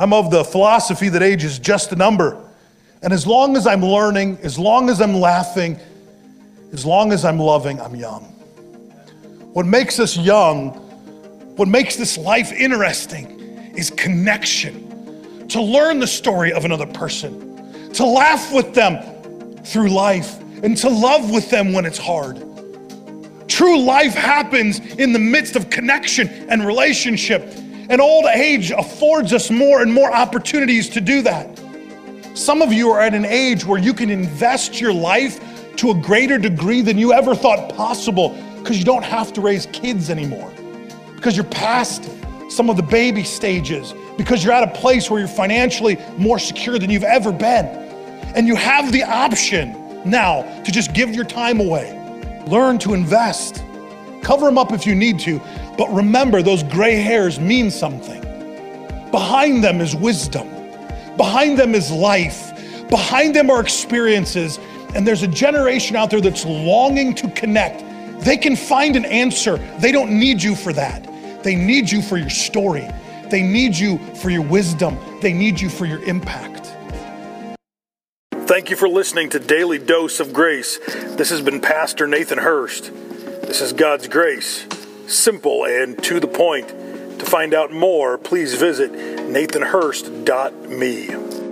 I'm of the philosophy that age is just a number. And as long as I'm learning, as long as I'm laughing, as long as I'm loving, I'm young. What makes us young, what makes this life interesting, is connection. To learn the story of another person, to laugh with them through life, and to love with them when it's hard. True life happens in the midst of connection and relationship. And old age affords us more and more opportunities to do that. Some of you are at an age where you can invest your life to a greater degree than you ever thought possible because you don't have to raise kids anymore. Because you're past some of the baby stages, because you're at a place where you're financially more secure than you've ever been. And you have the option now to just give your time away. Learn to invest. Cover them up if you need to, but remember those gray hairs mean something. Behind them is wisdom, behind them is life, behind them are experiences, and there's a generation out there that's longing to connect. They can find an answer. They don't need you for that. They need you for your story. They need you for your wisdom. They need you for your impact. Thank you for listening to Daily Dose of Grace. This has been Pastor Nathan Hurst. This is God's grace, simple and to the point. To find out more, please visit nathanhurst.me.